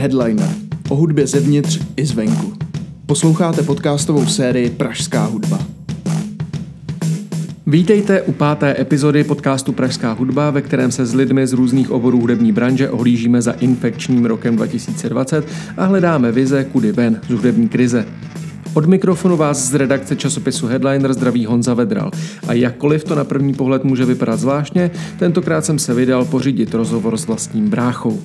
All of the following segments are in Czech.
Headliner. O hudbě zevnitř i zvenku. Posloucháte podcastovou sérii Pražská hudba. Vítejte u páté epizody podcastu Pražská hudba, ve kterém se s lidmi z různých oborů hudební branže ohlížíme za infekčním rokem 2020 a hledáme vize, kudy ven z hudební krize. Od mikrofonu vás z redakce časopisu Headliner zdraví Honza Vedral. A jakkoliv to na první pohled může vypadat zvláštně, tentokrát jsem se vydal pořídit rozhovor s vlastním bráchou.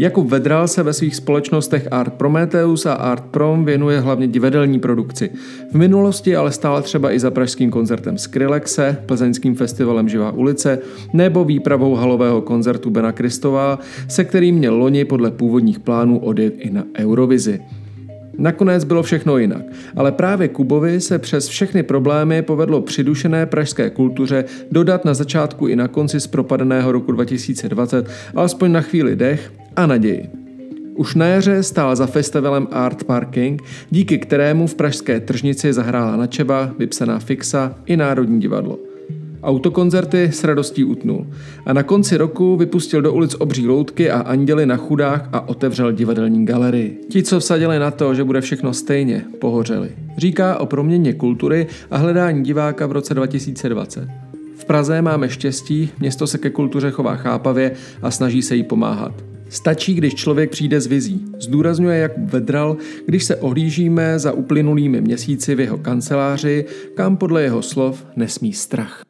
Jakub Vedral se ve svých společnostech Art Prometheus a Art Prom věnuje hlavně divadelní produkci. V minulosti ale stál třeba i za pražským koncertem Skrillexe, plzeňským festivalem Živá ulice nebo výpravou halového koncertu Bena Kristová, se kterým měl loni podle původních plánů odjet i na Eurovizi. Nakonec bylo všechno jinak, ale právě Kubovi se přes všechny problémy povedlo přidušené pražské kultuře dodat na začátku i na konci z propadeného roku 2020 alespoň na chvíli dech a naději. Už na jaře stál za festivalem Art Parking, díky kterému v pražské tržnici zahrála Načeba, vypsaná Fixa i Národní divadlo. Autokoncerty s radostí utnul a na konci roku vypustil do ulic obří loutky a anděly na chudách a otevřel divadelní galerii. Ti, co vsadili na to, že bude všechno stejně, pohořeli. Říká o proměně kultury a hledání diváka v roce 2020. V Praze máme štěstí, město se ke kultuře chová chápavě a snaží se jí pomáhat. Stačí, když člověk přijde z vizí. Zdůrazňuje jak Vedral, když se ohlížíme za uplynulými měsíci v jeho kanceláři, kam podle jeho slov nesmí strach.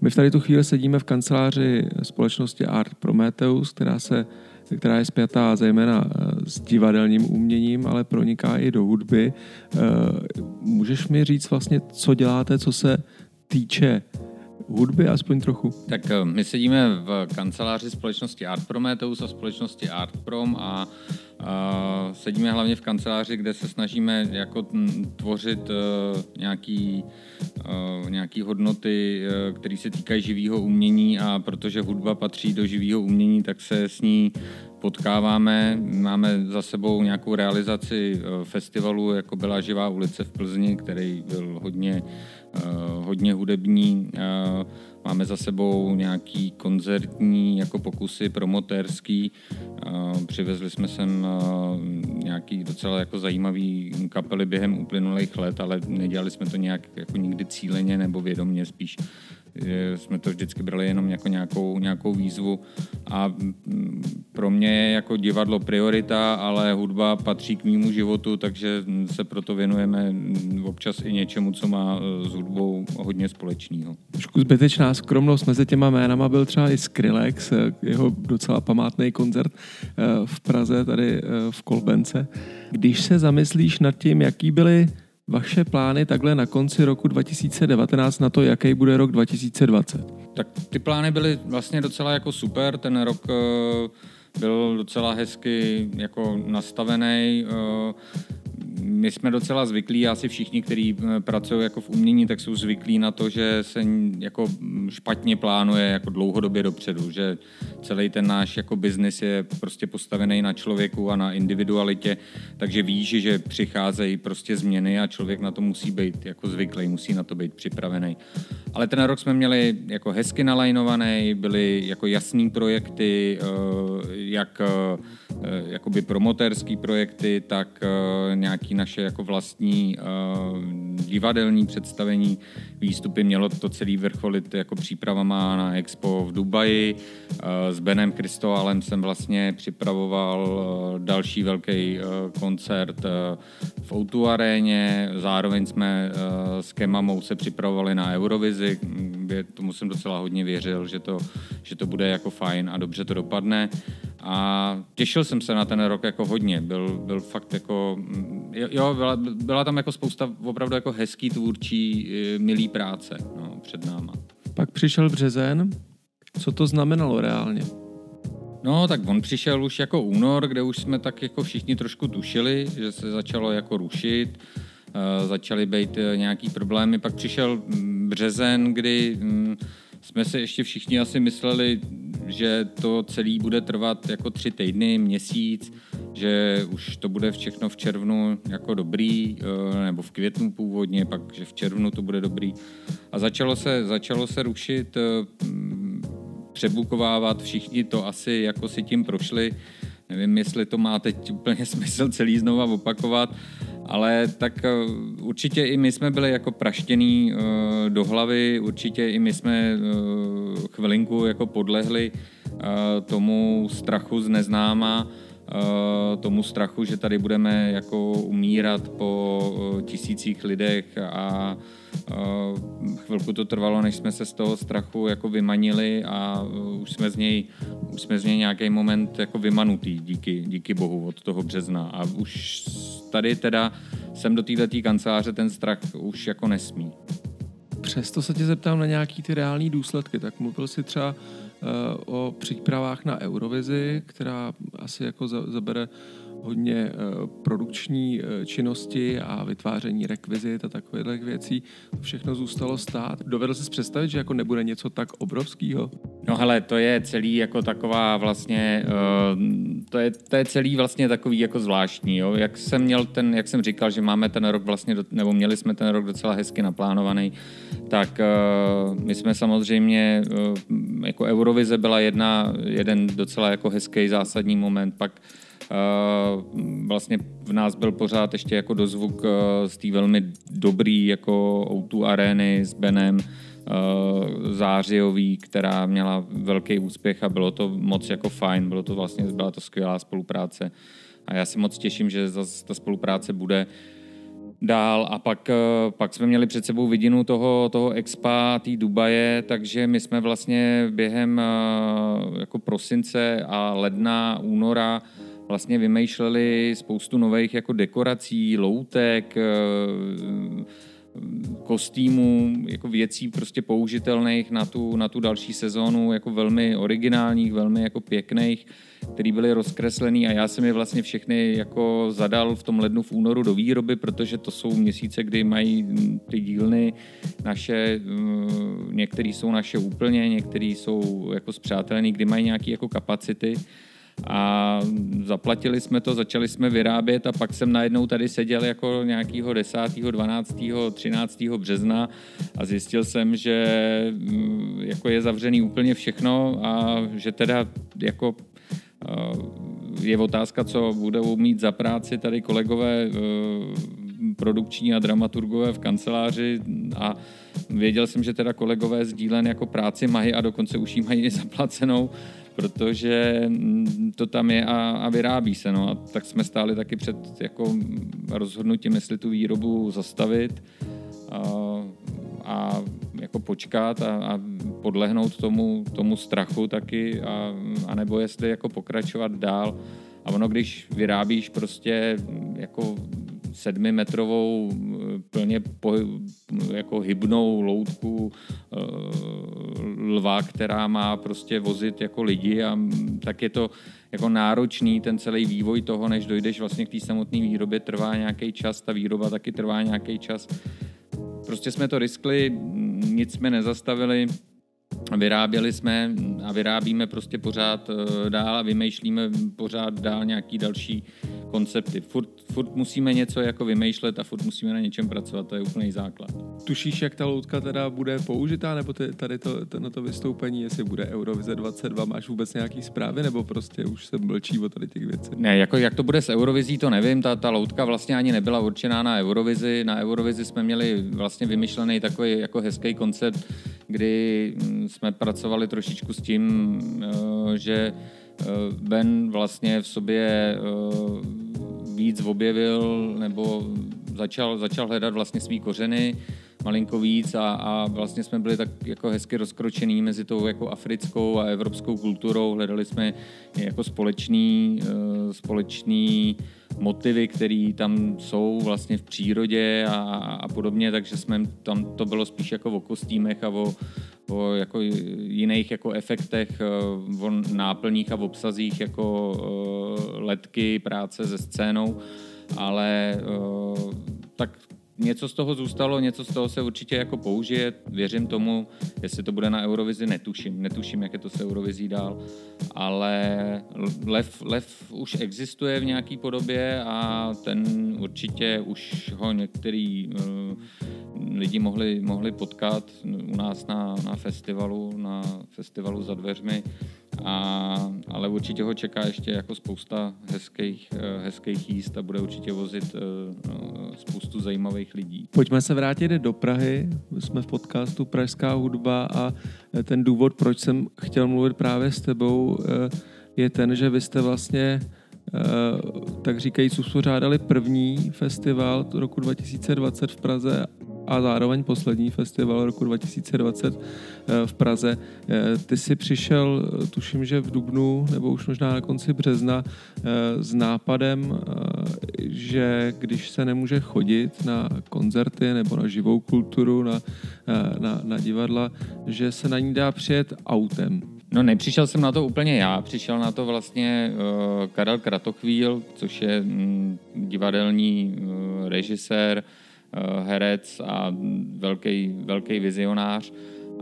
My v tady tu chvíli sedíme v kanceláři společnosti Art Prometheus, která, se, která je spjatá zejména eh, s divadelním uměním, ale proniká i do hudby. Eh, můžeš mi říct vlastně, co děláte, co se týče hudby aspoň trochu? Tak eh, my sedíme v kanceláři společnosti Art Prometheus a společnosti Art Prom a a sedíme hlavně v kanceláři, kde se snažíme jako tvořit uh, nějaký, uh, nějaký hodnoty, uh, které se týkají živého umění a protože hudba patří do živého umění, tak se s ní potkáváme. Máme za sebou nějakou realizaci festivalu, jako byla Živá ulice v Plzni, který byl hodně, hodně hudební. Máme za sebou nějaký koncertní jako pokusy promotérský. Přivezli jsme sem nějaký docela jako zajímavý kapely během uplynulých let, ale nedělali jsme to nějak jako nikdy cíleně nebo vědomně, spíš jsme to vždycky brali jenom jako nějakou, nějakou výzvu a pro mě je jako divadlo priorita, ale hudba patří k mýmu životu, takže se proto věnujeme občas i něčemu, co má e, s hudbou hodně společného. Trošku zbytečná skromnost mezi těma jménama byl třeba i Skrillex, e, jeho docela památný koncert e, v Praze, tady v Kolbence. Když se zamyslíš nad tím, jaký byly vaše plány takhle na konci roku 2019 na to, jaký bude rok 2020? Tak ty plány byly vlastně docela jako super. Ten rok uh, byl docela hezky jako nastavený. My jsme docela zvyklí, asi všichni, kteří eh, pracují jako v umění, tak jsou zvyklí na to, že se jako špatně plánuje jako dlouhodobě dopředu, že celý ten náš jako biznis je prostě postavený na člověku a na individualitě, takže víš, že přicházejí prostě změny a člověk na to musí být jako zvyklý, musí na to být připravený. Ale ten rok jsme měli jako hezky nalajnovaný, byly jako jasný projekty, eh, jak eh, jakoby promotérský projekty, tak nějaký naše jako vlastní divadelní představení, výstupy. Mělo to celý vrcholit jako přípravama na Expo v Dubaji. S Benem Kristoválem jsem vlastně připravoval další velký koncert v Outu aréně. Zároveň jsme s Kemamou se připravovali na Eurovizi. Tomu jsem docela hodně věřil, že to, že to bude jako fajn a dobře to dopadne. A těšil jsem se na ten rok jako hodně. Byl, byl fakt jako... Jo, byla, byla tam jako spousta opravdu jako hezký, tvůrčí, eh, milý práce no, před náma. Pak přišel březen. Co to znamenalo reálně? No, tak on přišel už jako únor, kde už jsme tak jako všichni trošku tušili, že se začalo jako rušit, uh, začaly být uh, nějaký problémy. Pak přišel mm, březen, kdy um, jsme se ještě všichni asi mysleli, že to celý bude trvat jako tři týdny, měsíc, že už to bude všechno v červnu jako dobrý, eh, nebo v květnu původně, pak, že v červnu to bude dobrý. A začalo se, začalo se rušit eh, přebukovávat, všichni to asi jako si tím prošli. Nevím, jestli to má teď úplně smysl celý znova opakovat, ale tak eh, určitě i my jsme byli jako praštěný eh, do hlavy, určitě i my jsme eh, chvilinku jako podlehli tomu strachu z neznáma, tomu strachu, že tady budeme jako umírat po tisících lidech a chvilku to trvalo, než jsme se z toho strachu jako vymanili a už jsme z něj, už jsme z něj nějaký moment jako vymanutý díky, díky bohu od toho března a už tady teda jsem do této kanceláře ten strach už jako nesmí. Přesto se tě zeptám na nějaký ty reální důsledky. Tak mluvil si třeba o přípravách na Eurovizi, která asi jako zabere hodně eh, produkční eh, činnosti a vytváření rekvizit a takových věcí. Všechno zůstalo stát. Dovedl jsi představit, že jako nebude něco tak obrovského? No hele, to je celý jako taková vlastně, uh, to, je, to je celý vlastně takový jako zvláštní, jo. Jak jsem měl ten, jak jsem říkal, že máme ten rok vlastně, nebo měli jsme ten rok docela hezky naplánovaný, tak my jsme samozřejmě, jako Eurovize byla jedna, jeden docela jako hezký zásadní moment, pak vlastně v nás byl pořád ještě jako dozvuk z té velmi dobrý jako O2 arény s Benem, zářijový, která měla velký úspěch a bylo to moc jako fajn, bylo to vlastně, byla to skvělá spolupráce a já se moc těším, že zase ta spolupráce bude dál. A pak, pak jsme měli před sebou vidinu toho, toho expa, té Dubaje, takže my jsme vlastně během jako prosince a ledna, února vlastně vymýšleli spoustu nových jako dekorací, loutek, eh, kostýmů, jako věcí prostě použitelných na tu, na tu další sezónu, jako velmi originálních, velmi jako pěkných, který byly rozkreslený a já jsem je vlastně všechny jako zadal v tom lednu v únoru do výroby, protože to jsou měsíce, kdy mají ty dílny naše, eh, některý jsou naše úplně, některý jsou jako zpřátelený, kdy mají nějaké jako kapacity a zaplatili jsme to, začali jsme vyrábět a pak jsem najednou tady seděl jako nějakýho 10., 12., 13. března a zjistil jsem, že mm, jako je zavřený úplně všechno a že teda jako je otázka, co budou mít za práci tady kolegové e, produkční a dramaturgové v kanceláři a věděl jsem, že teda kolegové sdílen jako práci mají a dokonce už jí mají zaplacenou, protože mm, to tam je a, a vyrábí se. No. A tak jsme stáli taky před jako rozhodnutím, jestli tu výrobu zastavit a, a jako počkat a, a podlehnout tomu, tomu strachu taky, a, a nebo jestli jako pokračovat dál. A ono, když vyrábíš prostě jako sedmimetrovou plně jako hybnou loutku eh, lva, která má prostě vozit jako lidi a tak je to jako náročný ten celý vývoj toho, než dojdeš vlastně k té samotné výrobě, trvá nějaký čas, ta výroba taky trvá nějaký čas. Prostě jsme to riskli, nic jsme nezastavili, vyráběli jsme a vyrábíme prostě pořád eh, dál a vymýšlíme pořád dál nějaký další koncepty. Furt, furt musíme něco jako vymýšlet a furt musíme na něčem pracovat, to je úplný základ. Tušíš, jak ta loutka teda bude použitá, nebo ty, tady to, to, na to vystoupení, jestli bude Eurovize 22, máš vůbec nějaký zprávy, nebo prostě už se mlčí o tady těch věcí? Ne, jako jak to bude s Eurovizí, to nevím, ta, ta loutka vlastně ani nebyla určená na Eurovizi, na Eurovizi jsme měli vlastně vymyšlený takový jako hezký koncept, kdy mm, jsme pracovali trošičku s tím, eh, že Ben vlastně v sobě eh, víc objevil nebo začal, začal hledat vlastně svý kořeny malinko víc a, a vlastně jsme byli tak jako hezky rozkročený mezi tou jako africkou a evropskou kulturou. Hledali jsme jako společný, společný motivy, které tam jsou vlastně v přírodě a, a podobně, takže jsme tam to bylo spíš jako o kostýmech a o, o jako jiných jako efektech, eh, o náplních a v obsazích jako eh, letky, práce se scénou, ale eh, tak něco z toho zůstalo, něco z toho se určitě jako použije, věřím tomu, jestli to bude na Eurovizi, netuším, netuším, jak je to s Eurovizí dál, ale lev, lev už existuje v nějaký podobě a ten určitě už ho některý uh, lidi mohli, mohli potkat u nás na, na festivalu, na festivalu za dveřmi. A, ale určitě ho čeká ještě jako spousta hezkých, eh, hezkých jíst a bude určitě vozit no, spoustu zajímavých lidí. Pojďme se vrátit do Prahy. Jsme v podcastu Pražská hudba a ten důvod, proč jsem chtěl mluvit právě s tebou, je ten, že vy jste vlastně tak říkajíc uspořádali první festival roku 2020 v Praze a zároveň poslední festival roku 2020 eh, v Praze. Eh, ty jsi přišel, tuším, že v Dubnu nebo už možná na konci března eh, s nápadem, že když se nemůže chodit na koncerty nebo na živou kulturu, na, na, na divadla, že se na ní dá přijet autem. No nepřišel jsem na to úplně já, přišel na to vlastně Karel Kratochvíl, což je um, divadelní režisér, herec a velký, velký vizionář.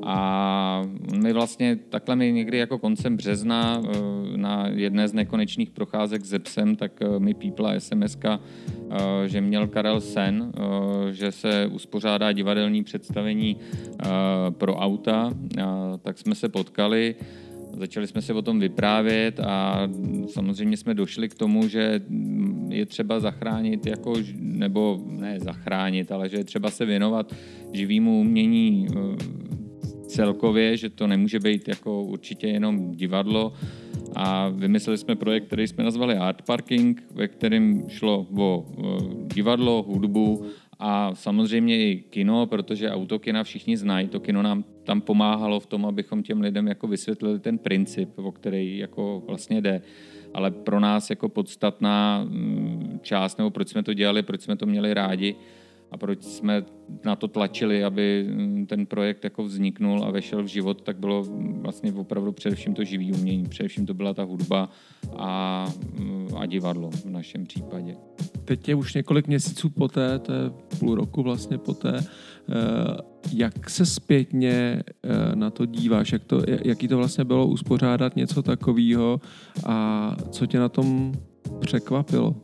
A my vlastně takhle mi někdy jako koncem března na jedné z nekonečných procházek se psem, tak mi pípla sms že měl Karel sen, že se uspořádá divadelní představení pro auta, tak jsme se potkali Začali jsme se o tom vyprávět a samozřejmě jsme došli k tomu, že je třeba zachránit, jako, nebo ne zachránit, ale že je třeba se věnovat živýmu umění eh, celkově, že to nemůže být jako určitě jenom divadlo. A vymysleli jsme projekt, který jsme nazvali Art Parking, ve kterém šlo o eh, divadlo, hudbu a samozřejmě i kino, protože autokina všichni znají. To kino nám tam pomáhalo v tom, abychom těm lidem jako vysvětlili ten princip, o který jako vlastně jde. Ale pro nás jako podstatná mm, část, nebo proč jsme to dělali, proč jsme to měli rádi, a proč jsme na to tlačili, aby mm, ten projekt jako vzniknul a vešel v život, tak bylo vlastně opravdu především to živý umění. Především to byla ta hudba a, mm, a divadlo v našem případě. Teď je už několik měsíců poté, to je půl roku vlastně poté, jak se zpětně eh, na to díváš, jak to, jaký to vlastně bylo uspořádat něco takového a co tě na tom překvapilo?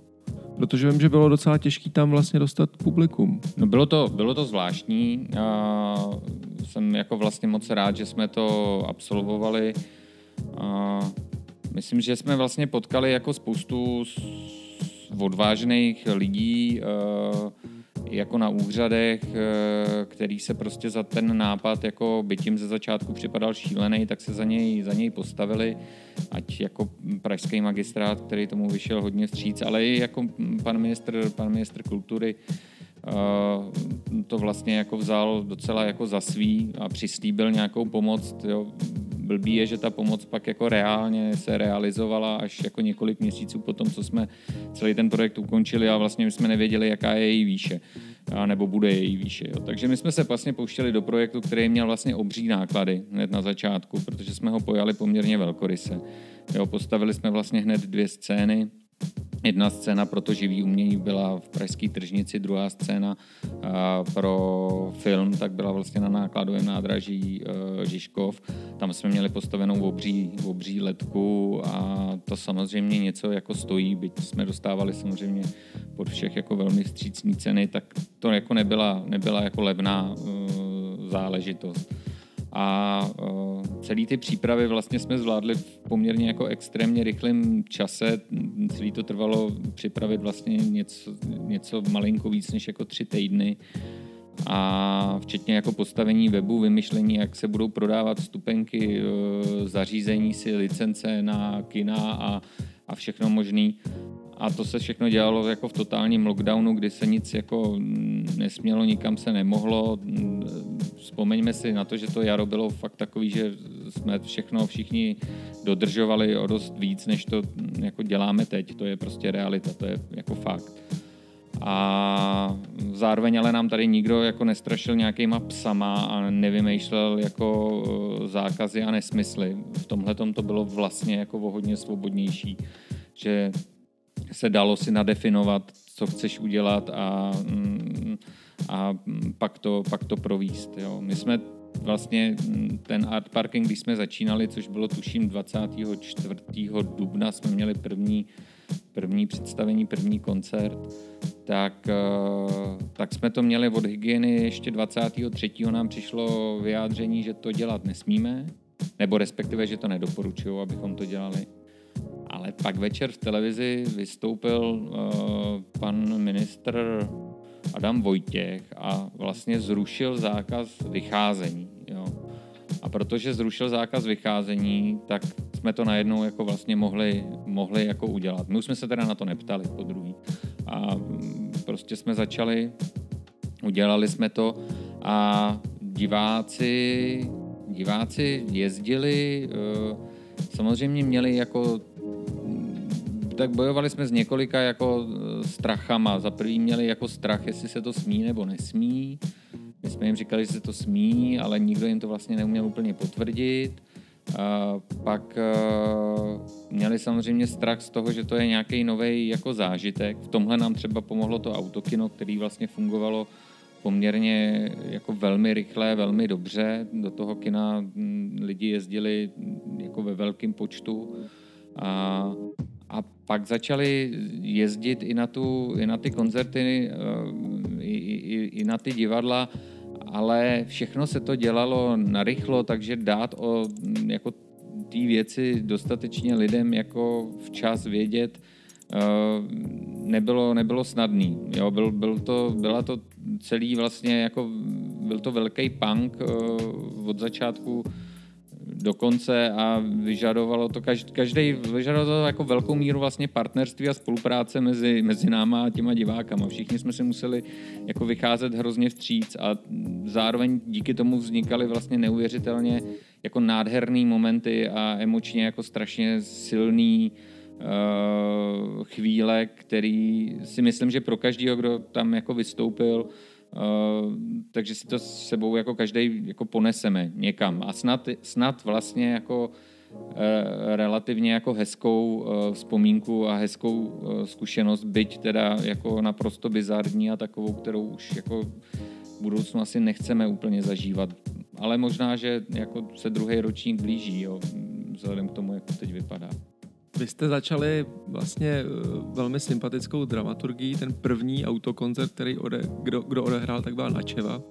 Protože vím, že bylo docela těžké tam vlastně dostat publikum. No bylo to, bylo to zvláštní. A jsem jako vlastně moc rád, že jsme to absolvovali. A myslím, že jsme vlastně potkali jako spoustu odvážných lidí, jako na úřadech, eh, který se prostě za ten nápad, jako by tím ze začátku připadal šílený, tak se za něj, za něj postavili, ať jako pražský magistrát, který tomu vyšel hodně stříc, ale i jako pan ministr, pan ministr kultury, eh, to vlastně jako vzal docela jako za svý a přislíbil nějakou pomoc. Jo. Blbý je, že ta pomoc pak jako reálně se realizovala až jako několik měsíců po tom, co jsme celý ten projekt ukončili a vlastně my jsme nevěděli, jaká je její výše a nebo bude její výše. Jo. Takže my jsme se vlastně pouštěli do projektu, který měl vlastně obří náklady hned na začátku, protože jsme ho pojali poměrně velkoryse. Jo, postavili jsme vlastně hned dvě scény, Jedna scéna pro to živý umění byla v Pražské tržnici, druhá scéna pro film, tak byla vlastně na nákladovém nádraží e, Žižkov. Tam jsme měli postavenou obří, obří letku a to samozřejmě něco jako stojí, byť jsme dostávali samozřejmě pod všech jako velmi střícní ceny, tak to jako nebyla, nebyla jako levná e, záležitost a celý ty přípravy vlastně jsme zvládli v poměrně jako extrémně rychlém čase. Celý to trvalo připravit vlastně něco, něco malinko víc než jako tři týdny a včetně jako postavení webu, vymyšlení, jak se budou prodávat stupenky, zařízení si, licence na kina a, a všechno možný. A to se všechno dělalo jako v totálním lockdownu, kdy se nic jako nesmělo, nikam se nemohlo. Vzpomeňme si na to, že to jaro bylo fakt takový, že jsme všechno všichni dodržovali o dost víc, než to jako děláme teď. To je prostě realita, to je jako fakt. A zároveň ale nám tady nikdo jako nestrašil nějakýma psama a nevymýšlel jako eh, zákazy a nesmysly. V tomhle to bylo vlastně jako o hodně svobodnější, že se dalo si nadefinovat, co chceš udělat a, mm, a pak, to, pak to províst. Jo. My jsme vlastně mm, ten art parking, když jsme začínali, což bylo tuším 24. dubna, jsme měli první, první představení, první koncert, tak, eh, tak jsme to měli od hygieny ještě 23. nám přišlo vyjádření, že to dělat nesmíme, nebo respektive, že to nedoporučují, abychom to dělali. Ale pak večer v televizi vystoupil uh, pan ministr Adam Vojtěch a vlastně zrušil zákaz vycházení. Jo. A protože zrušil zákaz vycházení, tak jsme to najednou jako vlastně mohli, mohli jako udělat. My už jsme se teda na to neptali po druhý. A prostě jsme začali, udělali jsme to a diváci, diváci jezdili, eh, samozřejmě měli jako tak bojovali jsme s několika jako eh, strachama. Za prvý měli jako strach, jestli se to smí nebo nesmí. My jsme jim říkali, že se to smí, ale nikdo jim to vlastně neuměl úplně potvrdit. A pak uh, měli samozřejmě strach z toho, že to je nějaký nový jako zážitek. V tomhle nám třeba pomohlo to autokino, který vlastně fungovalo poměrně jako velmi rychle, velmi dobře. Do toho kina hm, lidi jezdili jako ve velkém počtu. A a pak začali jezdit i na, tu, i na ty koncerty, eh, i, i, i na ty divadla, ale všechno se to dělalo narychlo, takže dát o jako té věci dostatečně lidem jako včas vědět eh, nebylo, nebylo snadný. Jo, byl, byl to, byla to celý vlastně jako, byl to velký punk eh, od začátku do konce a vyžadovalo to, každý vyžadovalo to jako velkou míru vlastně partnerství a spolupráce mezi, mezi náma a těma divákama. Všichni jsme si museli jako vycházet hrozně vstříc a zároveň díky tomu vznikaly vlastně neuvěřitelně jako nádherný momenty a emočně jako strašně silný uh, chvíle, který si myslím, že pro každého, kdo tam jako vystoupil, Uh, takže si to s sebou jako každý jako poneseme někam. A snad, snad vlastně jako uh, relativně jako hezkou uh, vzpomínku a hezkou zkušenost, byť teda jako naprosto bizarní a takovou, kterou už jako v budoucnu asi nechceme úplně zažívat. Ale možná, že jako se druhý ročník blíží, jo, vzhledem k tomu, jak to teď vypadá. Vy jste začali vlastně eh, velmi sympatickou dramaturgií. Ten první autokoncert, který ode, kdo, kdo odehrál, tak byla Načeva.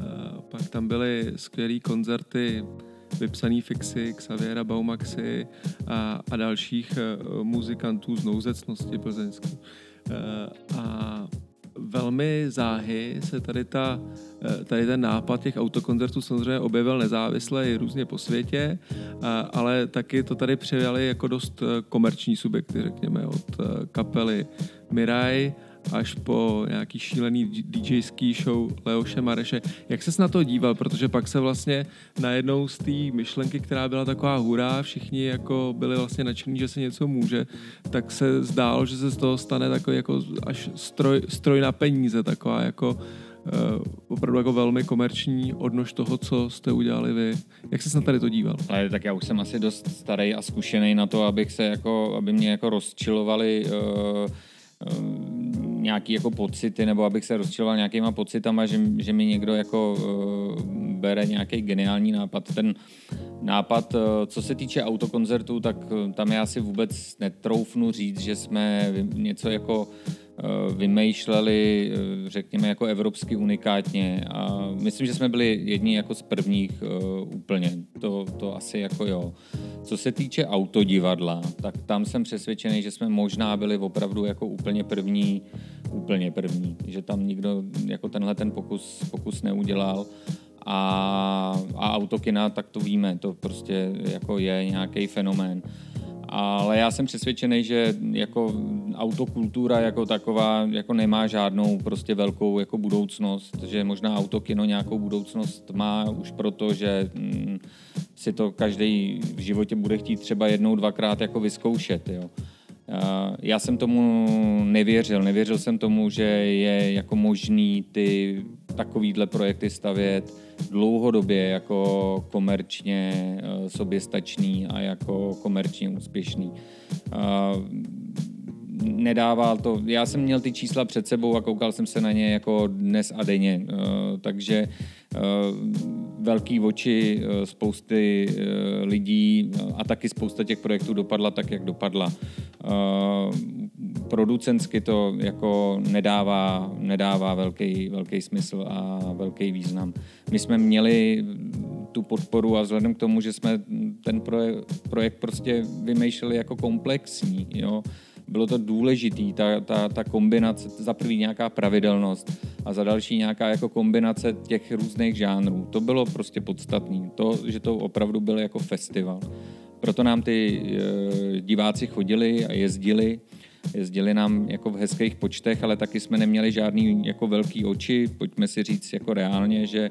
Eh, pak tam byly skvělé koncerty vypsaný fixy, Xaviera Baumaxi a, a dalších eh, muzikantů z nouzecnosti plzeňské. A velmi záhy se tady, ta, eh, tady ten nápad těch autokoncertů samozřejmě objevil nezávisle i různě po světě, ale taky to tady přijali jako dost eh, komerční subjekty, řekněme, od eh, kapely Mirai až po nějaký šílený DJský show Leoše Mareše. Jak ses na to díval? Protože pak se vlastně najednou z té myšlenky, která byla taková hurá, všichni jako byli vlastně nadšení, že se něco může, tak se zdálo, že se z toho stane takový jako až stroj, stroj na peníze, taková jako Uh, opravdu jako velmi komerční odnož toho, co jste udělali vy. Jak se na tady to díval? Ale tak já už jsem asi dost starý a zkušený na to, abych se jako, aby mě jako rozčilovali uh, uh, nějaký jako pocity, nebo abych se rozčiloval nějakýma pocitama, že, že mi někdo jako uh, bere nějaký geniální nápad. Ten nápad, uh, co se týče autokoncertů, tak uh, tam já si vůbec netroufnu říct, že jsme něco jako uh, vymýšleli, eh, řekněme, jako evropsky unikátně. A myslím, že jsme byli jedni jako z prvních uh, úplně, to, to asi jako jo. Co se týče autodivadla, tak tam jsem přesvědčený, že jsme možná byli opravdu jako úplně první, úplně první, že tam nikdo jako tenhle ten pokus, pokus neudělal a, a autokina, tak to víme, to prostě jako je nějaký fenomén. Ale já jsem přesvědčený, že jako autokultura jako taková jako nemá žádnou prostě velkou jako budoucnost, že možná autokino nějakou budoucnost má už proto, že mm, si to každý v životě bude chtít třeba jednou, dvakrát jako vyzkoušet. Jo. Já jsem tomu nevěřil. Nevěřil jsem tomu, že je jako možný ty takovýhle projekty stavět dlouhodobě jako komerčně eh, soběstačný a jako komerčně úspěšný. Nedával to, já jsem měl ty čísla před sebou a koukal jsem se na ně jako dnes a denně, eh, takže eh, velký oči spousty lidí a taky spousta těch projektů dopadla tak, jak dopadla. Producensky to jako nedává, nedává velký, velký smysl a velký význam. My jsme měli tu podporu a vzhledem k tomu, že jsme ten projekt, projekt prostě vymýšleli jako komplexní, jo, bylo to důležitý, ta, ta, ta kombinace, za prvý nějaká pravidelnost a za další nějaká jako kombinace těch různých žánrů. To bylo prostě podstatný, to, že to opravdu byl jako festival. Proto nám ty e, diváci chodili a jezdili jezdili nám jako v hezkých počtech, ale taky jsme neměli žádný jako velký oči. Pojďme si říct jako reálně, že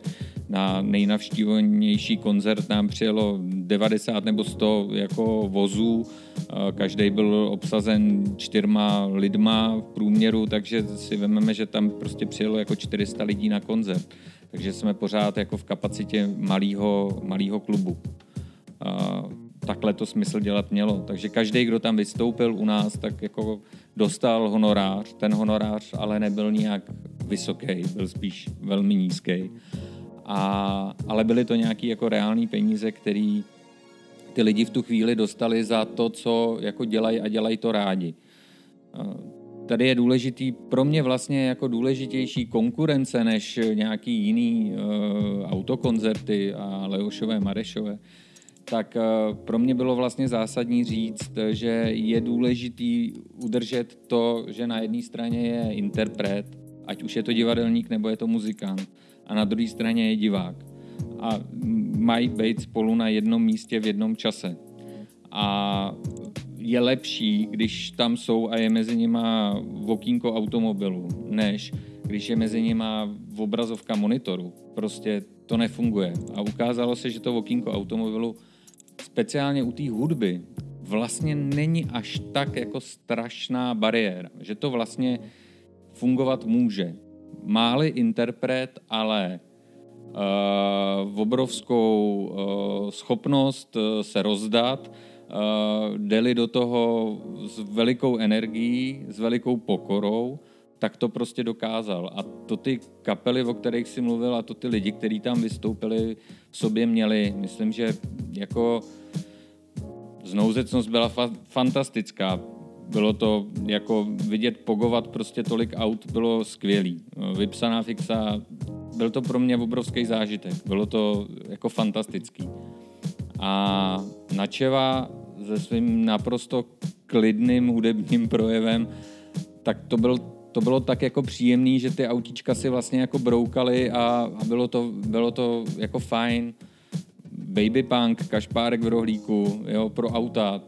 na nejnavštívenější koncert nám přijelo 90 nebo 100 jako vozů. Každý byl obsazen čtyřma lidma v průměru, takže si vememe, že tam prostě přijelo jako 400 lidí na koncert. Takže jsme pořád jako v kapacitě malého malého klubu takhle to smysl dělat mělo. Takže každý, kdo tam vystoupil u nás, tak jako dostal honorář. Ten honorář ale nebyl nijak vysoký, byl spíš velmi nízký. A, ale byly to nějaké jako reální peníze, který ty lidi v tu chvíli dostali za to, co jako dělají a dělají to rádi. Tady je důležitý, pro mě vlastně jako důležitější konkurence než nějaký jiný uh, autokoncerty a Leošové, Marešové, tak eh, pro mě bylo vlastně zásadní říct, že je důležitý udržet to, že na jedné straně je interpret, ať už je to divadelník nebo je to muzikant, a na druhé straně je divák. A mají být spolu na jednom místě v jednom čase. A je lepší, když tam jsou a je mezi nima okýnko automobilu, než když je mezi nima obrazovka monitoru. Prostě to nefunguje. A ukázalo se, že to okýnko automobilu speciálně u té hudby vlastně není až tak jako strašná bariéra, že to vlastně fungovat může. Máli interpret, ale uh, obrovskou uh, schopnost uh, se rozdat, uh, deli do toho s velikou energií, s velikou pokorou, tak to prostě dokázal. A to ty kapely, o kterých si mluvil, a to ty lidi, kteří tam vystoupili, sobě měli. Myslím, že jako znouzecnost byla fa- fantastická. Bylo to jako vidět pogovat prostě tolik aut, bylo skvělý. Vypsaná fixa, byl to pro mě obrovský zážitek. Bylo to jako fantastický. A Načeva se svým naprosto klidným hudebním projevem, tak to byl to bylo tak jako příjemný, že ty autíčka si vlastně jako broukaly a, a bylo, to, bylo to jako fajn. Baby punk, kašpárek v rohlíku, jo, pro auta.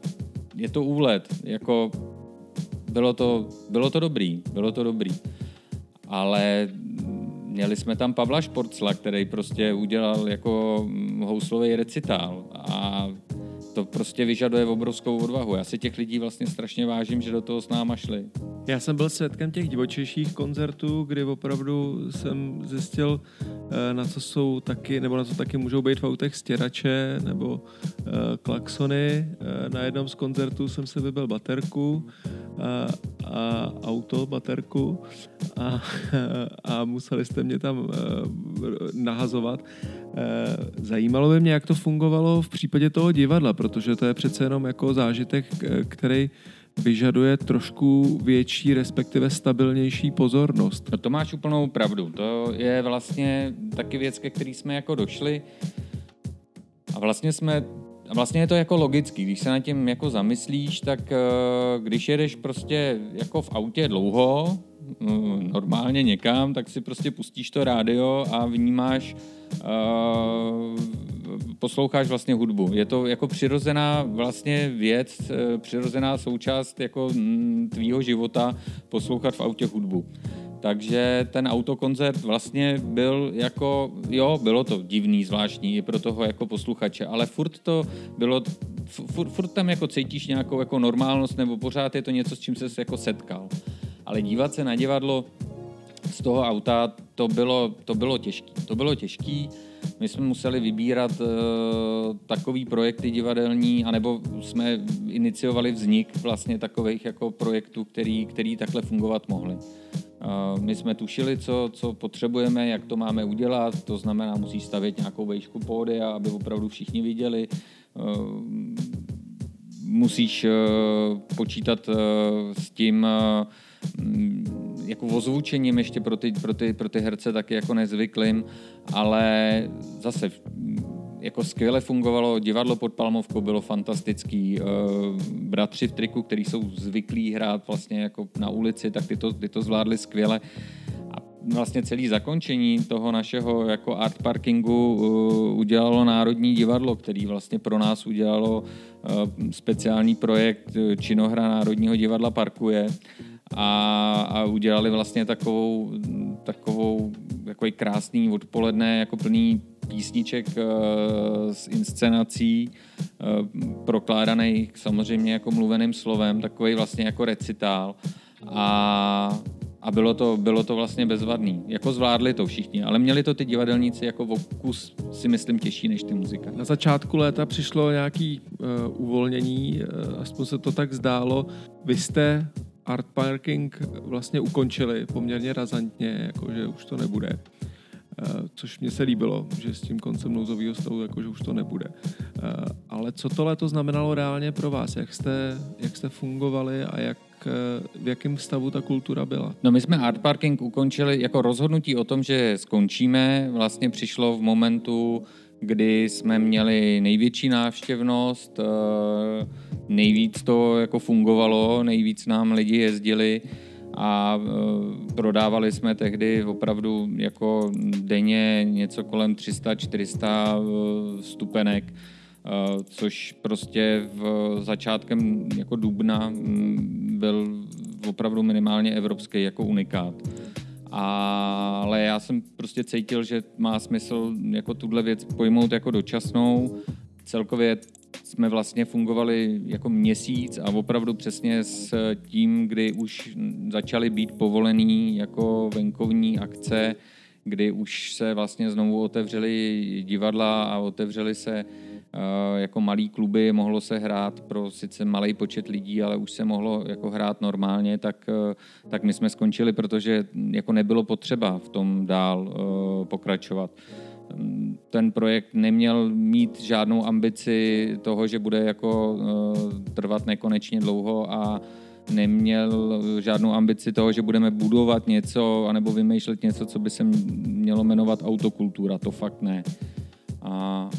Je to úlet, jako bylo to, bylo to dobrý, bylo to dobrý. Ale měli jsme tam Pavla Šporcla, který prostě udělal jako houslový recitál a to prostě vyžaduje obrovskou odvahu. Já si těch lidí vlastně strašně vážím, že do toho s náma šli. Já jsem byl svědkem těch divočejších koncertů, kdy opravdu jsem zjistil, eh, na co jsou taky, nebo na co taky můžou být v autech stěrače nebo uh, klaxony. Uh, na jednom z koncertů jsem si vybil baterku a, a auto, baterku a, a museli jste mě tam nahazovat. Zajímalo by mě, jak to fungovalo v případě toho divadla, protože to je přece jenom jako zážitek, který vyžaduje trošku větší, respektive stabilnější pozornost. No to máš úplnou pravdu. To je vlastně taky věc, ke který jsme jako došli. A vlastně jsme a vlastně je to jako logický, když se na tím jako zamyslíš, tak eh, když jedeš prostě jako v autě dlouho, normálně někam, tak si prostě pustíš to rádio a vnímáš uh, posloucháš vlastně hudbu. Je to jako přirozená vlastně věc, eh, přirozená součást jako mm, tvýho života poslouchat v autě hudbu. Takže ten autokoncert vlastně byl jako, jo, bylo to divný, zvláštní i pro toho jako posluchače, ale furt to bylo, furt, furt tam jako cítíš nějakou jako normálnost nebo pořád je to něco, s čím se jako setkal. Ale dívat se na divadlo z toho auta, to bylo, to bylo těžké. To bylo těžké. My jsme museli vybírat uh, takový projekty divadelní, anebo jsme iniciovali vznik vlastně takových jako projektů, který, který takhle fungovat mohly. My jsme tušili, co, co potřebujeme, jak to máme udělat, to znamená, musí stavět nějakou vejšku pódy, aby opravdu všichni viděli. Musíš počítat s tím, jako ozvučením ještě pro ty, pro ty, pro ty herce taky jako nezvyklým, ale zase jako skvěle fungovalo, divadlo pod Palmovkou bylo fantastický, bratři v triku, kteří jsou zvyklí hrát vlastně jako na ulici, tak ty to, ty to zvládli skvěle. A vlastně celý zakončení toho našeho jako art parkingu udělalo Národní divadlo, který vlastně pro nás udělalo speciální projekt Činohra Národního divadla Parkuje a, a udělali vlastně takovou, takovou jako krásný odpoledne jako plný písniček uh, s inscenací, uh, prokládaný samozřejmě jako mluveným slovem, takový vlastně jako recitál. A, a bylo to, bylo to vlastně bezvadný. Jako zvládli to všichni, ale měli to ty divadelníci jako kus si myslím těžší než ty muzika. Na začátku léta přišlo nějaký uh, uvolnění, uh, aspoň se to tak zdálo. Vy jste art parking vlastně ukončili poměrně razantně, jakože už to nebude. Eh, což mě se líbilo, že s tím koncem nouzového stavu jakože už to nebude. Eh, ale co tohle to znamenalo reálně pro vás? Jak jste, jak jste fungovali a jak, eh, v jakém stavu ta kultura byla? No my jsme Art Parking ukončili jako rozhodnutí o tom, že skončíme, vlastně přišlo v momentu, kdy jsme měli největší návštěvnost, nejvíc to jako fungovalo, nejvíc nám lidi jezdili a e, prodávali jsme tehdy opravdu jako denně něco kolem 300-400 e, stupenek, což prostě v začátkem jako dubna byl opravdu minimálně evropský jako unikát. Ale já jsem prostě cítil, že má smysl jako tuhle věc pojmout jako dočasnou. Celkově jsme vlastně fungovali jako měsíc a opravdu přesně s tím, kdy už začaly být povolený jako venkovní akce, kdy už se vlastně znovu otevřely divadla a otevřely se jako malý kluby, mohlo se hrát pro sice malý počet lidí, ale už se mohlo jako hrát normálně, tak, eh, tak my jsme skončili, protože jako nebylo potřeba v tom dál eh, pokračovat ten projekt neměl mít žádnou ambici toho, že bude jako eh, trvat nekonečně dlouho a neměl žádnou ambici toho, že budeme budovat něco anebo vymýšlet něco, co by se mělo jmenovat autokultura. To fakt ne. A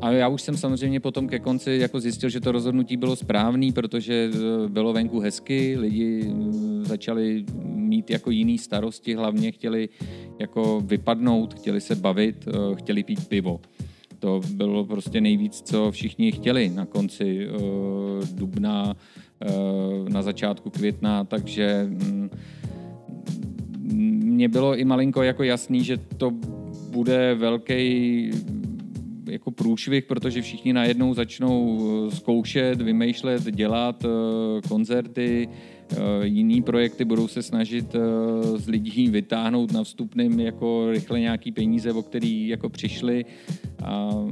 a já už jsem samozřejmě potom ke konci jako zjistil, že to rozhodnutí bylo správný, protože eh, bylo venku hezky, lidi eh, začali mít jako jiný starosti, hlavně chtěli jako vypadnout, chtěli se bavit, eh, chtěli pít pivo. To bylo prostě nejvíc, co všichni chtěli na konci dubna, na začátku května, takže mně bylo i malinko jako jasný, že to bude velký jako průšvih, protože všichni najednou začnou eh, zkoušet, vymýšlet, dělat eh, koncerty, eh, jiný projekty budou se snažit z lidí vytáhnout na vstupným jako rychle nějaký peníze, o který jako přišli,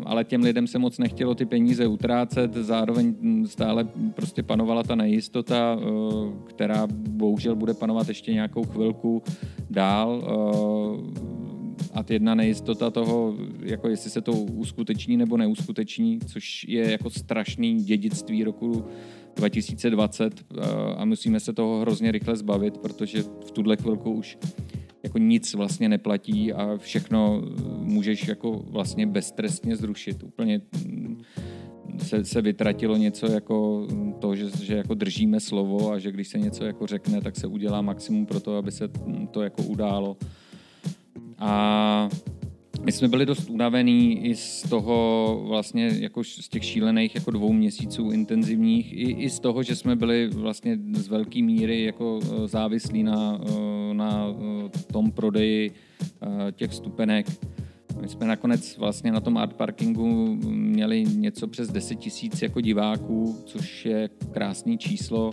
ale těm lidem se moc nechtělo ty peníze utrácet, zároveň stále prostě panovala ta nejistota, která bohužel bude panovat ještě nějakou chvilku dál a jedna nejistota toho, jako jestli se to uskuteční nebo neuskuteční, což je jako strašný dědictví roku 2020 a musíme se toho hrozně rychle zbavit, protože v tuhle chvilku už jako nic vlastně neplatí a všechno můžeš jako vlastně beztrestně zrušit. Úplně mm, se, se vytratilo něco jako to, že, že jako držíme slovo a že když se něco jako řekne, tak se udělá maximum pro to, aby se to jako událo. A my jsme byli dost unavení i z toho vlastně jako z těch šílených jako dvou měsíců intenzivních, i, i z toho, že jsme byli vlastně z velké míry jako e, závislí na, e, na e, tom prodeji těch stupenek. My jsme nakonec vlastně na tom art parkingu měli něco přes 10 tisíc jako diváků, což je krásný číslo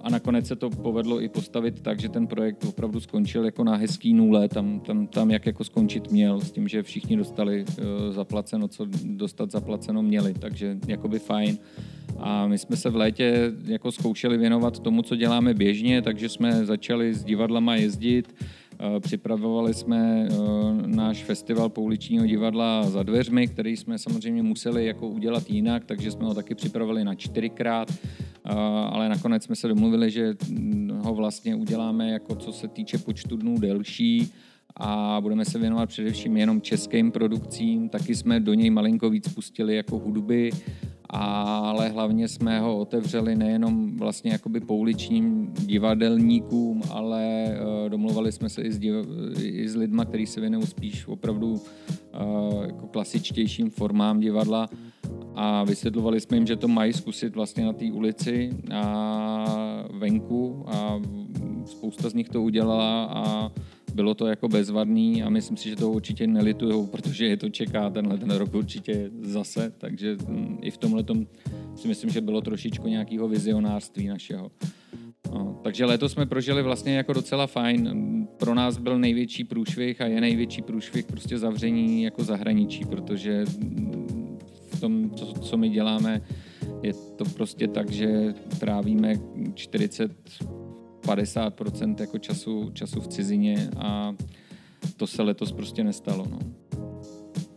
a nakonec se to povedlo i postavit tak, že ten projekt opravdu skončil jako na hezký nule, tam, tam, tam jak jako skončit měl, s tím, že všichni dostali uh, zaplaceno, co dostat zaplaceno měli, takže jakoby fajn. A my jsme se v létě jako zkoušeli věnovat tomu, co děláme běžně, takže jsme začali s divadlama jezdit, připravovali jsme eh, náš festival pouličního divadla za dveřmi, který jsme samozřejmě museli jako udělat jinak, takže jsme ho taky připravili na čtyřikrát, eh, ale nakonec jsme se domluvili, že ho vlastně uděláme jako co se týče počtu dnů delší a budeme se věnovat především jenom českým produkcím. Taky jsme do něj malinko víc pustili jako hudby ale hlavně jsme ho otevřeli nejenom vlastně jakoby pouličním divadelníkům, ale uh, domluvali jsme se i s, div- i s lidma, kteří se věnují spíš opravdu uh, jako klasičtějším formám divadla. A vysvětlovali jsme jim, že to mají zkusit vlastně na té ulici a venku a spousta z nich to udělala a bylo to jako bezvadný a myslím si, že to určitě nelitují, protože je to čeká tenhle ten rok určitě zase, takže mm, i v tomhle si myslím, že bylo trošičku nějakého vizionářství našeho. No, takže letos jsme prožili vlastně jako docela fajn. Pro nás byl největší průšvih a je největší průšvih prostě zavření jako zahraničí, protože v tom, co, co my děláme, je to prostě tak, že trávíme 40 50% jako času, času v cizině a to se letos prostě nestalo. No.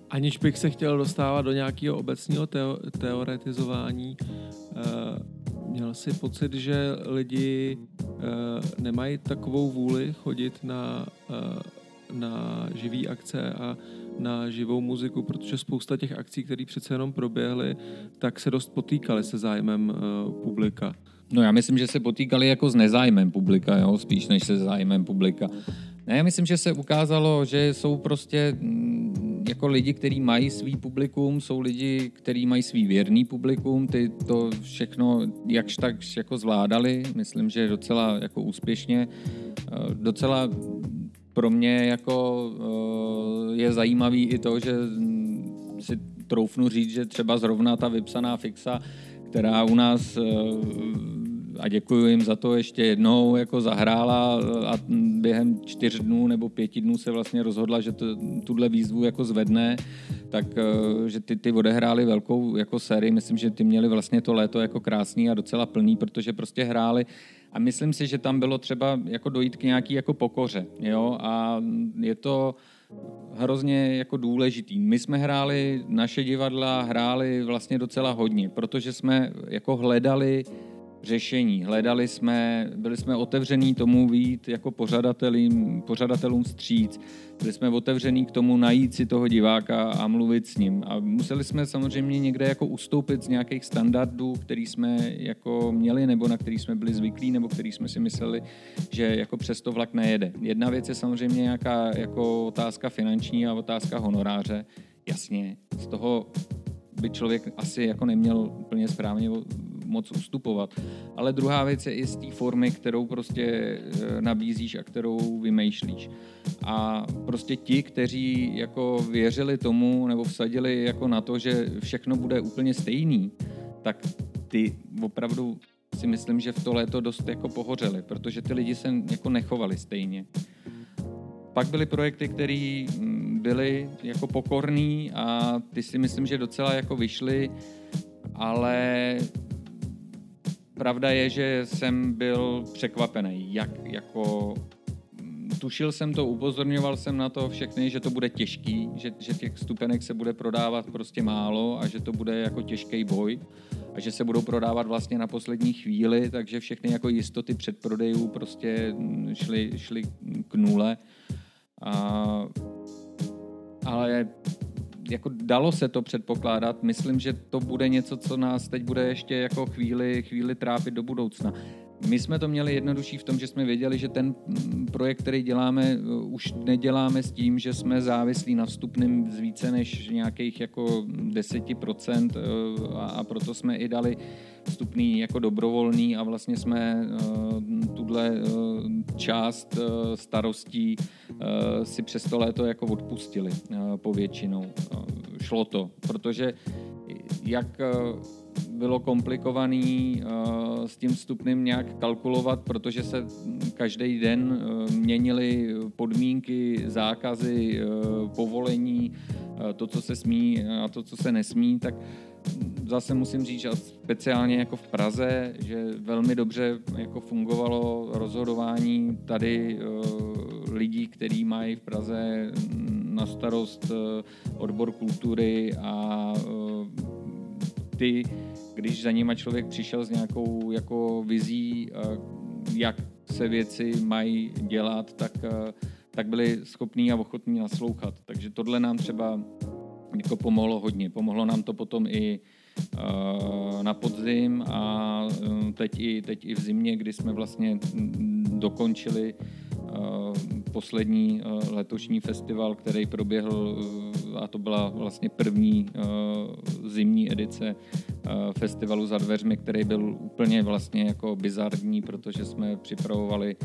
Aniž bych se chtěl dostávat do nějakého obecního teo- teoretizování, uh, měl si pocit, že lidi uh, nemají takovou vůli chodit na, uh, na živý akce a na živou muziku, protože spousta těch akcí, které přece jenom proběhly, tak se dost potýkaly se zájmem uh, publika. No já myslím, že se potýkali jako s nezájmem publika, jo, spíš než se zájmem publika. Ne, já myslím, že se ukázalo, že jsou prostě mm, jako lidi, kteří mají svý publikum, jsou lidi, kteří mají svý věrný publikum, ty to všechno jakž tak jako zvládali, myslím, že docela jako úspěšně. Eh, docela pro mě jako eh, je zajímavý i to, že mm, si troufnu říct, že třeba zrovna ta vypsaná fixa, která u nás eh, a děkuji jim za to ještě jednou, jako zahrála a během čtyř dnů nebo pěti dnů se vlastně rozhodla, že to, tuhle výzvu jako zvedne, tak eh, že ty, ty odehráli velkou jako sérii, myslím, že ty měli vlastně to léto jako krásný a docela plný, protože prostě hráli a myslím si, že tam bylo třeba jako dojít k nějaký jako pokoře, jo, a je to hrozně jako důležitý. My jsme hráli, naše divadla hráli vlastně docela hodně, protože jsme jako hledali řešení. Hledali jsme, byli jsme otevření tomu vít jako pořadatelům, pořadatelům stříc. Byli jsme otevření k tomu najít si toho diváka a mluvit s ním. A museli jsme samozřejmě někde jako ustoupit z nějakých standardů, který jsme jako měli, nebo na který jsme byli zvyklí, nebo který jsme si mysleli, že jako přesto vlak nejede. Jedna věc je samozřejmě nějaká jako otázka finanční a otázka honoráře. Jasně, z toho by člověk asi jako neměl úplně správně moc ustupovat. Ale druhá věc je i z té formy, kterou prostě eh, nabízíš a kterou vymýšlíš. A prostě ti, kteří jako věřili tomu nebo vsadili jako na to, že všechno bude úplně stejný, tak ty opravdu si myslím, že v to léto dost jako pohořeli, protože ty lidi se jako nechovali stejně. Pak byly projekty, které mm, byly jako pokorný a ty si myslím, že docela jako vyšly, ale pravda je, že jsem byl překvapený, jak jako tušil jsem to, upozorňoval jsem na to všechny, že to bude těžký, že, že těch stupenek se bude prodávat prostě málo a že to bude jako těžký boj a že se budou prodávat vlastně na poslední chvíli, takže všechny jako jistoty předprodejů prostě šly, šly k nule. A, ale jako dalo se to předpokládat. Myslím, že to bude něco, co nás teď bude ještě jako chvíli, chvíli trápit do budoucna. My jsme to měli jednodušší v tom, že jsme věděli, že ten mm, projekt, který děláme, uh, už neděláme s tím, že jsme závislí na vstupným z více než nějakých jako 10% uh, a proto jsme i dali vstupný jako dobrovolný a vlastně jsme uh, tuhle část starostí si přes to léto jako odpustili povětšinou. Šlo to, protože jak bylo komplikovaný s tím vstupným nějak kalkulovat, protože se každý den měnily podmínky, zákazy, povolení, to, co se smí a to, co se nesmí, tak zase musím říct, že speciálně jako v Praze, že velmi dobře jako fungovalo rozhodování tady lidí, kteří mají v Praze na starost uh, odbor kultury a uh, ty, když za nima člověk přišel s nějakou jako vizí, jak se věci mají dělat, tak, tak byli schopní a ochotní naslouchat. Takže tohle nám třeba jako pomohlo hodně. Pomohlo nám to potom i na podzim a teď i, teď i v zimě, kdy jsme vlastně dokončili poslední letošní festival, který proběhl a to byla vlastně první zimní edice festivalu za dveřmi, který byl úplně vlastně jako bizarní, protože jsme připravovali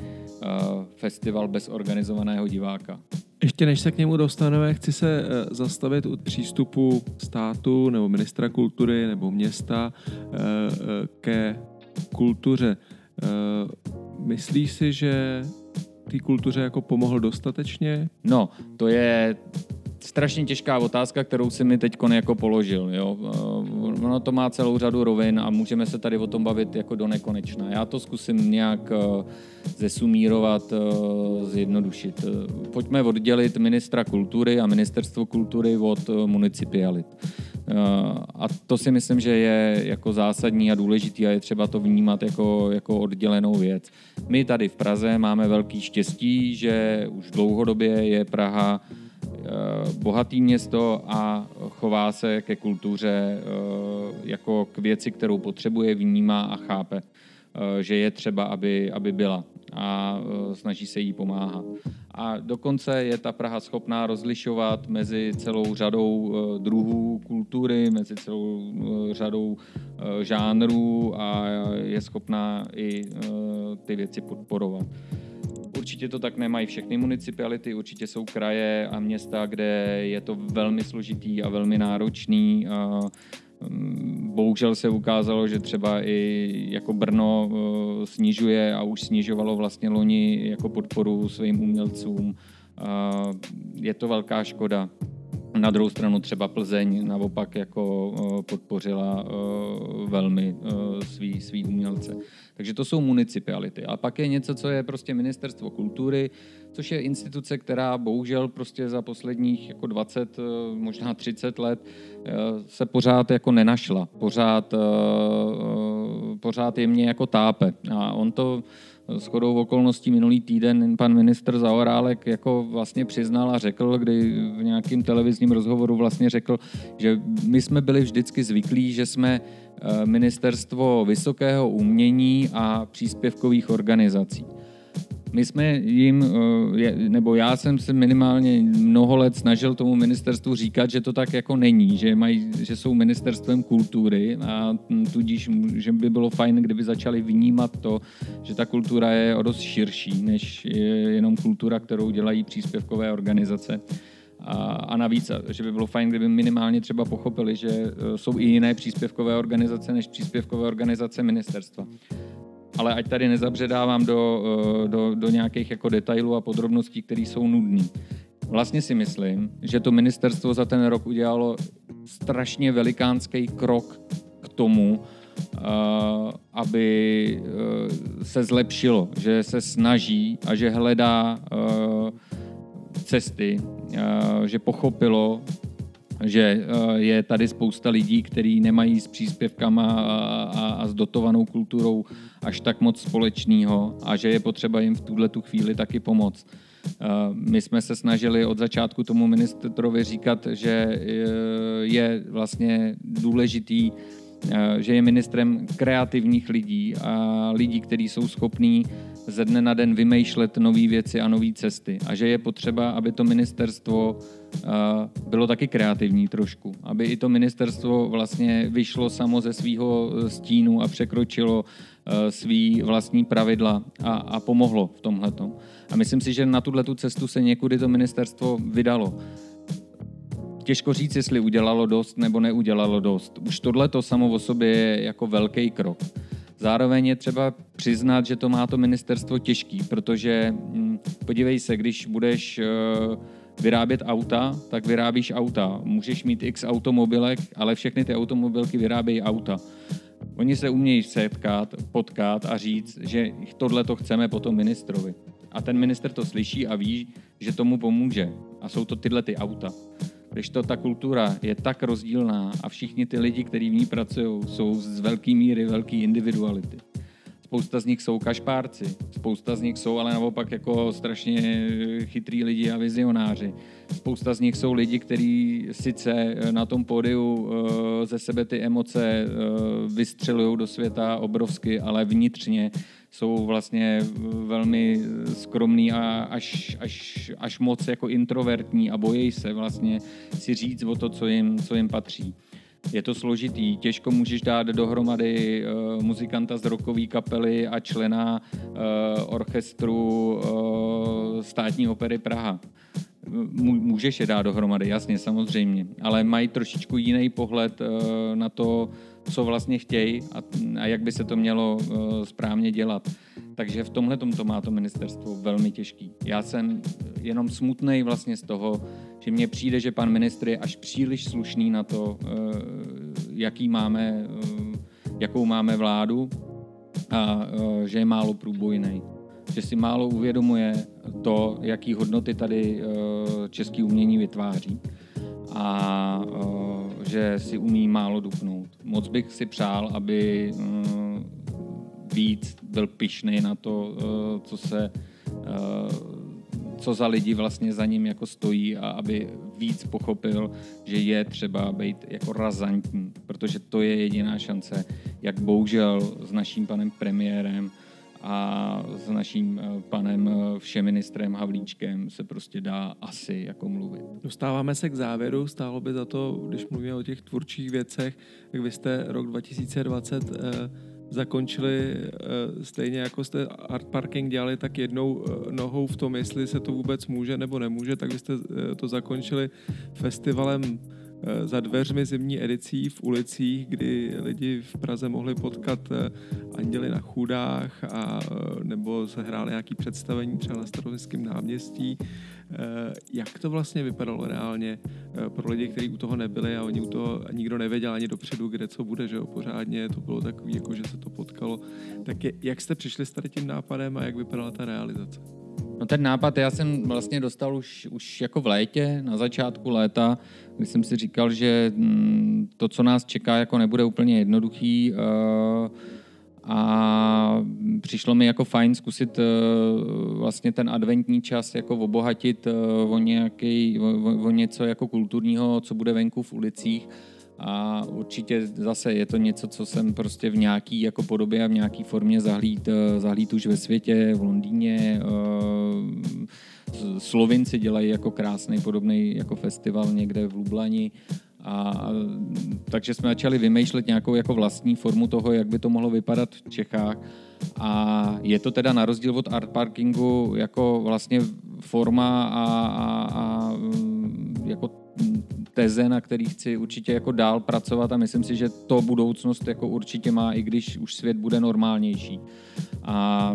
festival bez organizovaného diváka. Ještě než se k němu dostaneme, chci se eh, zastavit u přístupu státu nebo ministra kultury nebo města eh, eh, ke kultuře. Myslíš si, že té kultuře jako pomohl dostatečně? No, to je strašně těžká otázka, kterou si mi teď jako položil. Jo. Ono to má celou řadu rovin a můžeme se tady o tom bavit jako do nekonečna. Já to zkusím nějak zesumírovat, zjednodušit. Pojďme oddělit ministra kultury a ministerstvo kultury od municipialit. A to si myslím, že je jako zásadní a důležitý a je třeba to vnímat jako, jako oddělenou věc. My tady v Praze máme velký štěstí, že už dlouhodobě je Praha Eh, bohatý město a chová se ke kultuře eh, jako k věci, kterou potřebuje, vnímá a chápe, eh, že je třeba, aby, aby byla a snaží se jí pomáhat. A dokonce je ta Praha schopná rozlišovat mezi celou řadou druhů kultury, mezi celou řadou žánrů a je schopná i ty věci podporovat. Určitě to tak nemají všechny municipality, určitě jsou kraje a města, kde je to velmi složitý a velmi náročný. A mm, bohužel se ukázalo, že třeba i jako Brno e, snižuje a už snižovalo vlastně loni jako podporu svým umělcům. Je to velká škoda. Na druhou stranu třeba Plzeň naopak jako e, podpořila e, velmi svý, svý umělce. Takže to jsou municipality. A pak je něco, co je prostě ministerstvo kultury, což je instituce, která bohužel prostě za posledních jako 20, eh, možná 30 let eh, se pořád jako nenašla. Pořád, eh, pořád jemně jako tápe. A on to s chodou okolností minulý týden pan ministr Zaorálek jako vlastně přiznal a řekl, kdy v nějakém televizním rozhovoru vlastně řekl, že my jsme byli vždycky zvyklí, že jsme Eh, Ministerstvo vysokého umění a příspěvkových organizací. My jsme jim, eh, nebo já jsem se minimálně mnoho let snažil tomu ministerstvu říkat, že to tak jako není, že, mají, že jsou ministerstvem kultury a tudíž, že by bylo fajn, kdyby začali vnímat to, že ta kultura je o dost širší, než je jenom kultura, kterou dělají příspěvkové organizace. A, a navíc, že by bylo fajn, kdyby minimálně třeba pochopili, že e, jsou i jiné příspěvkové organizace než příspěvkové organizace ministerstva. Ale ať tady nezabředávám do, e, do, do nějakých jako detailů a podrobností, které jsou nudné. Vlastně si myslím, že to ministerstvo za ten rok udělalo strašně velikánský krok k tomu, e, aby se zlepšilo, že se snaží a že hledá cesty, eh, že pochopilo, že eh, je tady spousta lidí, kteří nemají s příspěvkama a, a s dotovanou kulturou až tak moc společného a že je potřeba jim v tuhle tu chvíli taky pomoct. Eh, my jsme se snažili od začátku tomu ministrovi říkat, že je vlastně důležitý, že je ministrem kreativních lidí a lidí, kteří jsou schopní ze dne na den vymýšlet nové věci a nové cesty. A že je potřeba, aby to ministerstvo uh, bylo taky kreativní trošku. Aby i to ministerstvo vlastně vyšlo samo ze svého eh, stínu a překročilo uh, svý vlastní pravidla a, a pomohlo v tomhle. A myslím si, že na tuhle tu cestu se někudy to ministerstvo vydalo těžko říct, jestli udělalo dost nebo neudělalo dost. Už tohle to samo o sobě je jako velký krok. Zároveň je třeba přiznat, že to má to ministerstvo těžký, protože hm, podívej se, když budeš uh, vyrábět auta, tak vyrábíš auta. Můžeš mít x automobilek, ale všechny ty automobilky vyrábějí auta. Oni se umějí setkat, potkat a říct, že tohle to chceme po tom ministrovi. A ten minister to slyší a ví, že tomu pomůže. A jsou to tyhle ty auta. Když to ta kultura je tak rozdílná a všichni ty lidi, kteří v ní pracují, jsou z velké míry velký individuality. Spousta z nich jsou kašpárci, spousta z nich jsou ale naopak jako strašně chytrý lidi a vizionáři. Spousta z nich jsou lidi, kteří sice na tom pódiu eh, ze sebe ty emoce eh, vystřelují do světa obrovsky, ale vnitřně jsou vlastně velmi skromný a až, až, až moc jako introvertní a bojí se vlastně si říct o to, co jim, co jim patří. Je to složitý, těžko můžeš dát dohromady uh, muzikanta z rokové kapely a člena uh, orchestru uh, státní opery Praha. Můžeš je dát dohromady, jasně, samozřejmě, ale mají trošičku jiný pohled uh, na to, co vlastně chtějí a, a jak by se to mělo uh, správně dělat. Takže v tomhle to má to ministerstvo velmi těžký. Já jsem jenom smutný vlastně z toho, že mně přijde, že pan ministr je až příliš slušný na to, uh, jaký máme, jakou máme vládu a že je málo průbojný. Že si málo uvědomuje to, jaký hodnoty tady český umění vytváří a že si umí málo dupnout. Moc bych si přál, aby víc byl pišný na to, co se co za lidi vlastně za ním jako stojí a aby víc pochopil, že je třeba být jako razantní, protože to je jediná šance, jak bohužel s naším panem premiérem a s naším eh, panem eh, všeministrem Havlíčkem se prostě dá asi jako mluvit. Dostáváme se k závěru, stálo by za to, když mluvíme o těch tvůrčích věcech, tak vy jste rok 2020 eh, zakončili stejně jako jste Art Parking dělali tak jednou nohou v tom, jestli se to vůbec může nebo nemůže, tak vy jste to zakončili festivalem Eh, za dveřmi zimní edicí v ulicích, kdy lidi v Praze mohli potkat eh, anděly na chudách a eh, nebo se hráli nějaký představení třeba na staroměstském náměstí. Jak to vlastně vypadalo reálně pro lidi, kteří u toho nebyli a oni u toho nikdo nevěděl ani dopředu, kde co bude, že jo, pořádně, to bylo takový, jako že se to potkalo. Tak je, jak jste přišli s tady tím nápadem a jak vypadala ta realizace? No ten nápad já jsem vlastně dostal už, už jako v létě, na začátku léta, kdy jsem si říkal, že mm, to, co nás čeká, jako nebude úplně jednoduchý eh, a přišlo mi jako fajn zkusit eh, vlastně ten adventní čas jako obohatit eh, o, nějaký, o, o něco jako kulturního, co bude venku v ulicích a určitě zase je to něco, co jsem prostě v nějaký jako podobě a v nějaký formě zahlíd, eh, zahlíd už ve světě, v Londýně. Eh, Slovinci dělají jako krásný podobný jako festival někde v Lublani. A, takže jsme začali vymýšlet nějakou jako vlastní formu toho, jak by to mohlo vypadat v Čechách. A je to teda na rozdíl od art parkingu jako vlastně forma a, a, a jako teze, na který chci určitě jako dál pracovat a myslím si, že to budoucnost jako určitě má, i když už svět bude normálnější. A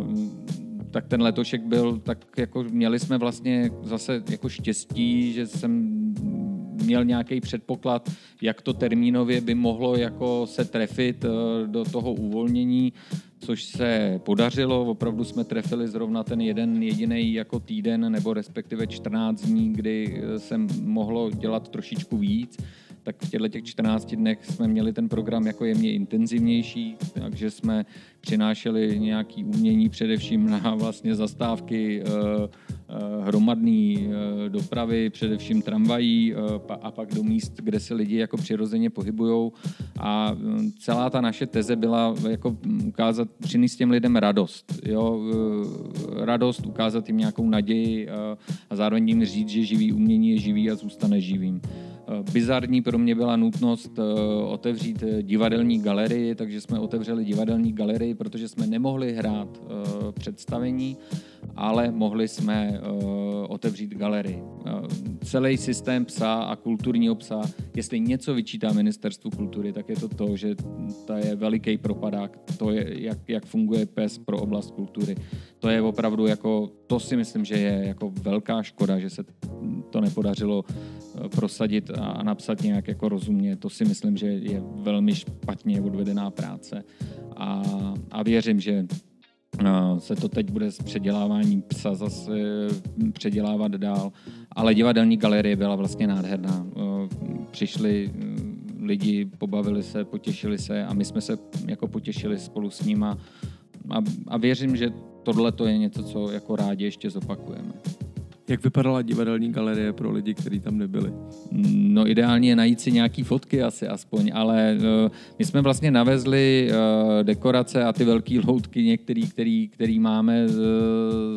tak ten letošek byl, tak jako měli jsme vlastně zase jako štěstí, že jsem měl nějaký předpoklad, jak to termínově by mohlo jako se trefit eh, do toho uvolnění, což se podařilo. Opravdu jsme trefili zrovna ten jeden jediný jako týden nebo respektive 14 dní, kdy eh, jsem mohlo dělat trošičku víc tak v těchto těch 14 dnech jsme měli ten program jako jemně intenzivnější, takže jsme přinášeli nějaký umění především na vlastně zastávky Eh, hromadné eh, dopravy, především tramvají eh, a pak do míst, kde se lidi jako přirozeně pohybují. A celá ta naše teze byla jako ukázat, přinést těm lidem radost. Jo? Radost, ukázat jim nějakou naději a zároveň jim říct, že živý umění je živý a zůstane živým. Bizarní pro mě byla nutnost otevřít divadelní galerii, takže jsme otevřeli divadelní galerii, protože jsme nemohli hrát představení, ale mohli jsme otevřít galerii. Celý systém psa a kulturního psa, jestli něco vyčítá ministerstvu kultury, tak je to to, že to je veliký propadák, to je, jak, jak funguje PES pro oblast kultury. To je opravdu jako, to si myslím, že je jako velká škoda, že se to nepodařilo eh, prosadit a napsat nějak jako rozumně. To si myslím, že je velmi špatně odvedená práce a, a věřím, že eh, se to teď bude s předěláváním psa zase eh, předělávat dál. Ale divadelní galerie byla vlastně nádherná. Přišli lidi, pobavili se, potěšili se a my jsme se jako potěšili spolu s nima a, a věřím, že tohle to je něco, co jako rádi ještě zopakujeme. Jak vypadala divadelní galerie pro lidi, kteří tam nebyli? No ideálně je najít si nějaký fotky asi aspoň, ale uh, my jsme vlastně navezli uh, dekorace a ty velké loutky některý, který, který máme z,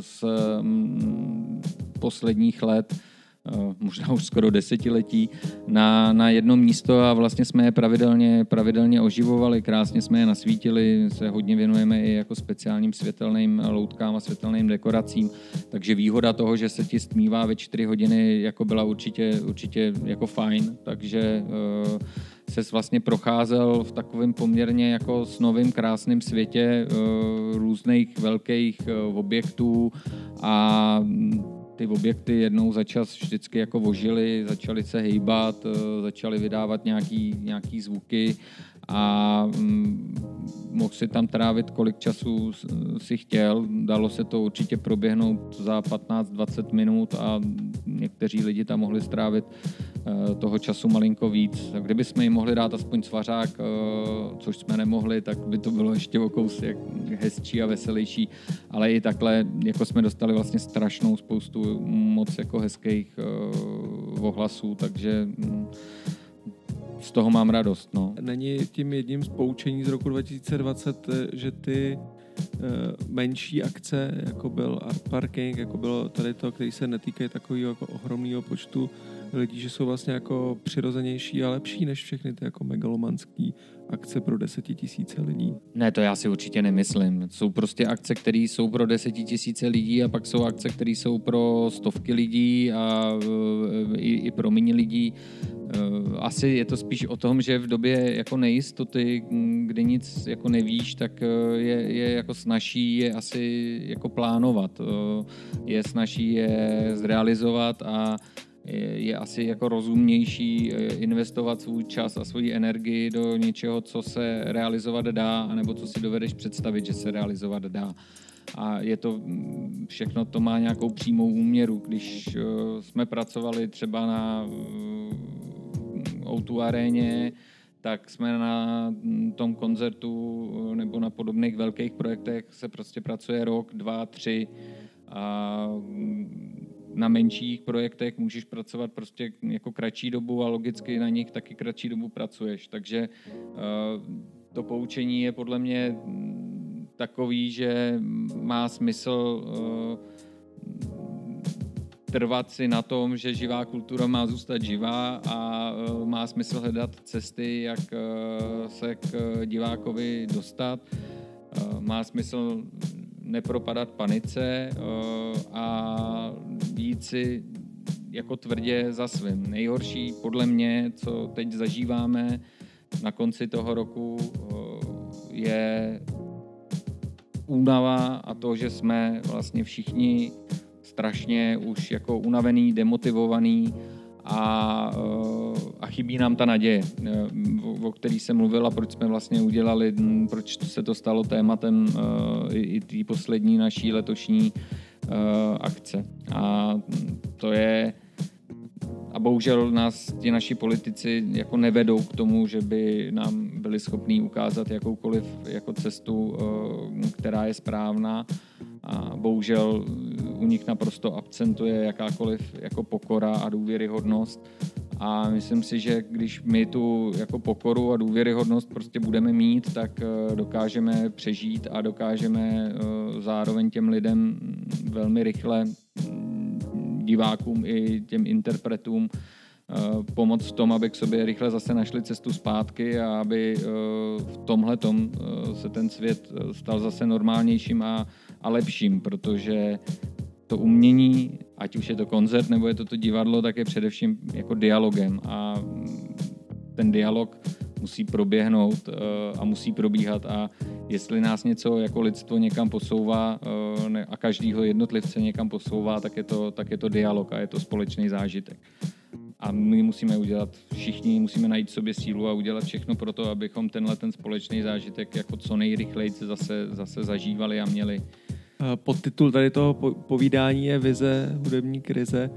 z um, posledních let možná už skoro desetiletí, na, na jedno místo a vlastně jsme je pravidelně, pravidelně oživovali, krásně jsme je nasvítili, se hodně věnujeme i jako speciálním světelným loutkám a světelným dekoracím, takže výhoda toho, že se ti stmívá ve čtyři hodiny, jako byla určitě, určitě jako fajn, takže uh, se vlastně procházel v takovém poměrně jako s novým krásným světě uh, různých velkých uh, objektů a ty objekty jednou za čas vždycky jako vožily, začaly se hejbat, eh, začaly vydávat nějaký, nějaký zvuky a mm, mohl si tam trávit kolik času si chtěl. Dalo se to určitě proběhnout za 15-20 minut a někteří lidi tam mohli strávit eh, toho času malinko víc. Kdyby jsme jim mohli dát aspoň svařák, eh, což jsme nemohli, tak by to bylo ještě o kousek hezčí a veselější. Ale i takhle, jako jsme dostali vlastně strašnou spoustu moc jako hezkých eh, ohlasů, takže mm, z toho mám radost. No. Není tím jedním z poučení z roku 2020, že ty uh, menší akce, jako byl Parking, jako bylo tady to, který se netýkají takového jako ohromného počtu lidí, že jsou vlastně jako přirozenější a lepší než všechny ty jako megalomanský akce pro desetitisíce lidí. Ne, to já si určitě nemyslím. Jsou prostě akce, které jsou pro desetitisíce lidí a pak jsou akce, které jsou pro stovky lidí a e, i, i pro méně lidí. E, asi je to spíš o tom, že v době jako nejistoty, kdy nic jako nevíš, tak e, je, je jako snaží je asi jako plánovat. Je snaží je zrealizovat a je asi jako rozumnější eh, investovat svůj čas a svoji energii do něčeho, co se realizovat dá, anebo co si dovedeš představit, že se realizovat dá. A je to, mm, všechno to má nějakou přímou úměru. Když eh, jsme pracovali třeba na O2 aréně, tak jsme na mm, tom koncertu eh, nebo na podobných velkých projektech se prostě pracuje rok, dva, tři a mm, na menších projektech můžeš pracovat prostě jako kratší dobu a logicky na nich taky kratší dobu pracuješ. Takže eh, to poučení je podle mě mm, takový, že má smysl eh, trvat si na tom, že živá kultura má zůstat živá a eh, má smysl hledat cesty, jak se k divákovi dostat. Má smysl nepropadat panice eh, a jít si jako tvrdě za svým. Nejhorší podle mě, co teď zažíváme na konci toho roku, eh, je únava a to, že jsme vlastně všichni strašně už jako unavený, demotivovaný a, eh, a chybí nám ta naděje, eh, o, o který jsem mluvil a proč jsme vlastně udělali, proč se to stalo tématem eh, i, i té poslední naší letošní akce. A to je a bohužel nás ti naši politici jako nevedou k tomu, že by nám byli schopní ukázat jakoukoliv jako cestu, která je správná a bohužel u nich naprosto absentuje jakákoliv jako pokora a důvěryhodnost a myslím si, že když my tu jako pokoru a důvěryhodnost prostě budeme mít, tak eh, dokážeme přežít a dokážeme eh, zároveň těm lidem velmi rychle mm, divákům i těm interpretům pomoct v tom, aby k sobě rychle zase našli cestu zpátky a aby v tomhle se ten svět stal zase normálnějším a, a lepším, protože to umění, ať už je to koncert nebo je to to divadlo, tak je především jako dialogem a ten dialog musí proběhnout a musí probíhat a jestli nás něco jako lidstvo někam posouvá a každýho jednotlivce někam posouvá, tak je to, tak je to dialog a je to společný zážitek. A my musíme udělat, všichni musíme najít sobě sílu a udělat všechno pro to, abychom tenhle ten společný zážitek jako co nejrychleji zase, zase zažívali a měli. Podtitul tady toho povídání je Vize hudební krize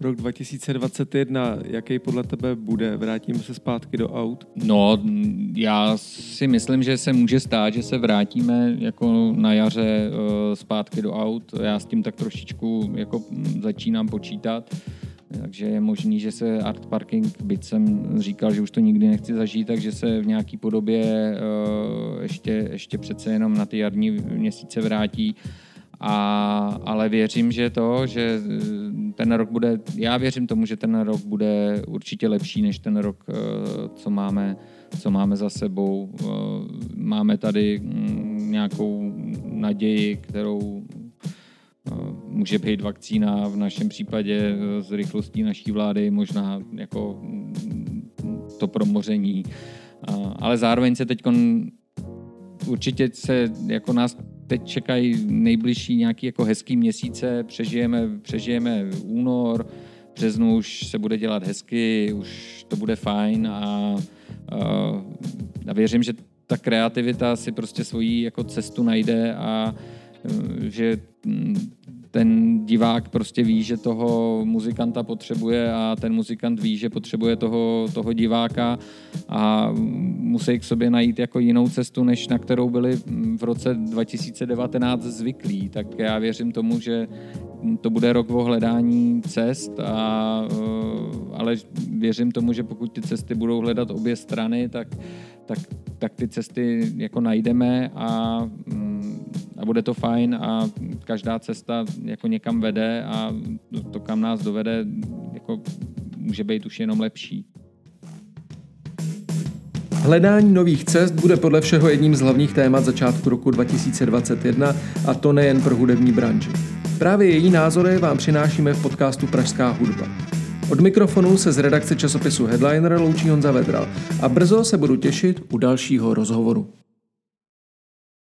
rok 2021, jaký podle tebe bude? Vrátíme se zpátky do aut? No, já si myslím, že se může stát, že se vrátíme jako na jaře uh, zpátky do aut. Já s tím tak trošičku jako začínám počítat. Takže je možný, že se Art Parking, byť jsem říkal, že už to nikdy nechci zažít, takže se v nějaký podobě uh, ještě, ještě přece jenom na ty jarní měsíce vrátí. A, ale věřím, že to, že eh, ten rok bude, já věřím tomu, že ten rok bude určitě lepší než ten rok, eh, co máme, co máme za sebou. Eh, máme tady mm, nějakou naději, kterou může být vakcína v našem případě s rychlostí naší vlády, možná jako mm, to promoření. Ale zároveň se teď určitě se jako nás teď čekají nejbližší nějaký jako hezký měsíce, přežijeme, přežijeme únor, březnu už se bude dělat hezky, už to bude fajn a, a, a věřím, že ta kreativita si prostě svoji jako cestu najde a že ten divák prostě ví, že toho muzikanta potřebuje a ten muzikant ví, že potřebuje toho, toho diváka a musí k sobě najít jako jinou cestu, než na kterou byli v roce 2019 zvyklí. Tak já věřím tomu, že to bude rok o hledání cest, a, ale věřím tomu, že pokud ty cesty budou hledat obě strany, tak, tak, tak ty cesty jako najdeme a a bude to fajn a každá cesta jako někam vede a to, kam nás dovede, jako může být už jenom lepší. Hledání nových cest bude podle všeho jedním z hlavních témat začátku roku 2021 a to nejen pro hudební branži. Právě její názory vám přinášíme v podcastu Pražská hudba. Od mikrofonu se z redakce časopisu Headliner loučí Honza Vedral a brzo se budu těšit u dalšího rozhovoru.